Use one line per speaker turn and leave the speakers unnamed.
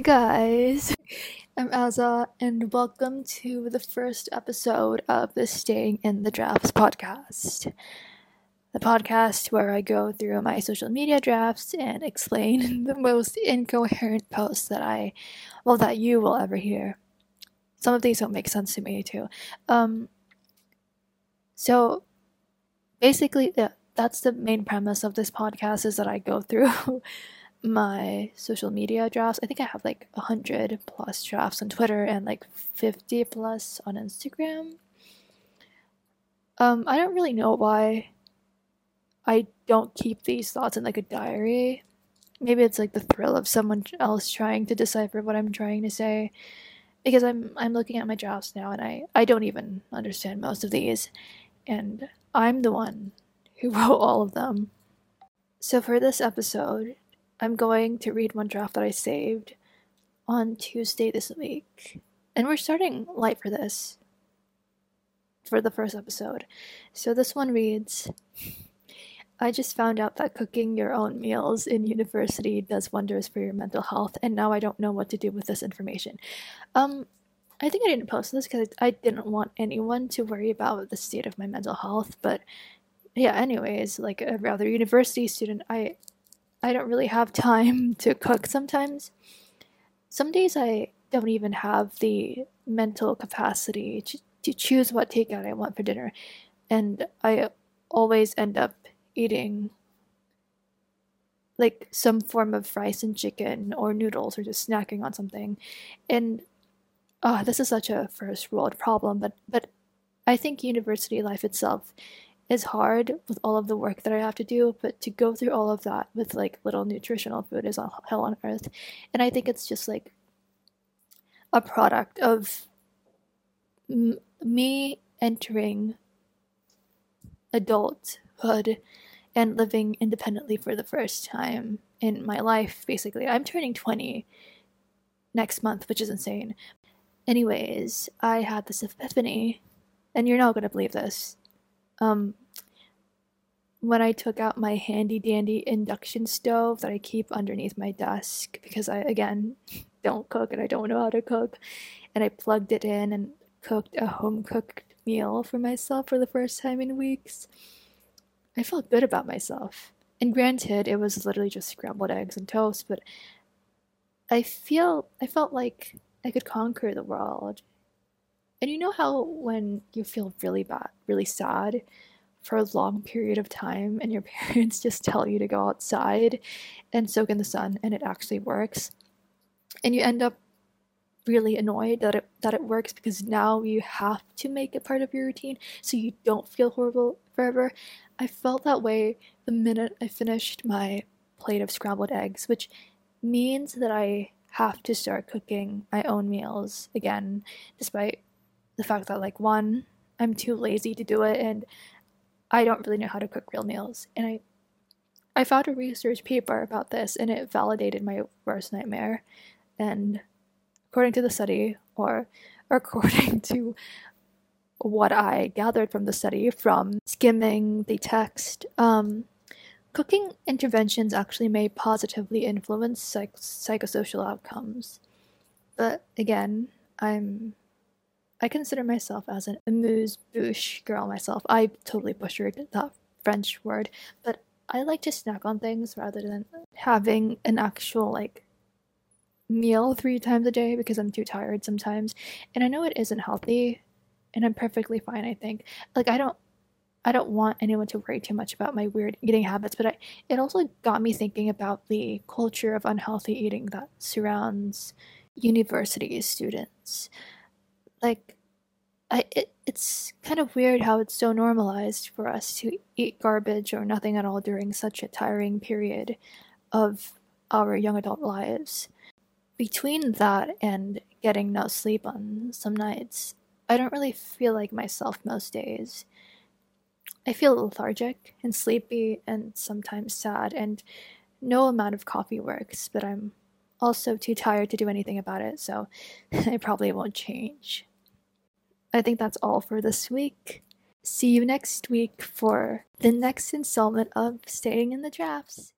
Hey guys, I'm Azza, and welcome to the first episode of the Staying in the Drafts podcast. The podcast where I go through my social media drafts and explain the most incoherent posts that I, well, that you will ever hear. Some of these don't make sense to me too. Um, so basically, yeah, that's the main premise of this podcast is that I go through my social media drafts. I think I have like 100 plus drafts on Twitter and like 50 plus on Instagram. Um, I don't really know why I don't keep these thoughts in like a diary. Maybe it's like the thrill of someone else trying to decipher what I'm trying to say. Because I'm I'm looking at my drafts now and I, I don't even understand most of these. And I'm the one who wrote all of them. So for this episode, I'm going to read one draft that I saved on Tuesday this week. And we're starting light for this, for the first episode. So this one reads I just found out that cooking your own meals in university does wonders for your mental health, and now I don't know what to do with this information. Um, I think I didn't post this because I didn't want anyone to worry about the state of my mental health, but yeah, anyways, like every other university student, I I don't really have time to cook sometimes. Some days I don't even have the mental capacity to, to choose what takeout I want for dinner. And I always end up eating like some form of rice and chicken or noodles or just snacking on something. And oh, this is such a first world problem, but but I think university life itself is hard with all of the work that I have to do, but to go through all of that with like little nutritional food is hell on earth. And I think it's just like a product of m- me entering adulthood and living independently for the first time in my life, basically. I'm turning 20 next month, which is insane. Anyways, I had this epiphany, and you're not going to believe this. Um, when I took out my handy dandy induction stove that I keep underneath my desk because I, again, don't cook and I don't know how to cook, and I plugged it in and cooked a home cooked meal for myself for the first time in weeks, I felt good about myself. And granted, it was literally just scrambled eggs and toast, but I feel I felt like I could conquer the world. And you know how when you feel really bad, really sad, for a long period of time and your parents just tell you to go outside and soak in the sun and it actually works and you end up really annoyed that it that it works because now you have to make it part of your routine so you don't feel horrible forever i felt that way the minute i finished my plate of scrambled eggs which means that i have to start cooking my own meals again despite the fact that like one i'm too lazy to do it and I don't really know how to cook real meals. And I I found a research paper about this and it validated my worst nightmare. And according to the study, or according to what I gathered from the study from skimming the text, um, cooking interventions actually may positively influence psych- psychosocial outcomes. But again, I'm I consider myself as an amuse bouche girl myself. I totally butchered that French word, but I like to snack on things rather than having an actual like meal three times a day because I'm too tired sometimes. And I know it isn't healthy and I'm perfectly fine, I think. Like I don't I don't want anyone to worry too much about my weird eating habits, but I, it also got me thinking about the culture of unhealthy eating that surrounds university students like I it, it's kind of weird how it's so normalized for us to eat garbage or nothing at all during such a tiring period of our young adult lives. Between that and getting no sleep on some nights, I don't really feel like myself most days. I feel lethargic and sleepy and sometimes sad, and no amount of coffee works, but I'm also too tired to do anything about it, so I probably won't change. I think that's all for this week. See you next week for the next installment of Staying in the Drafts.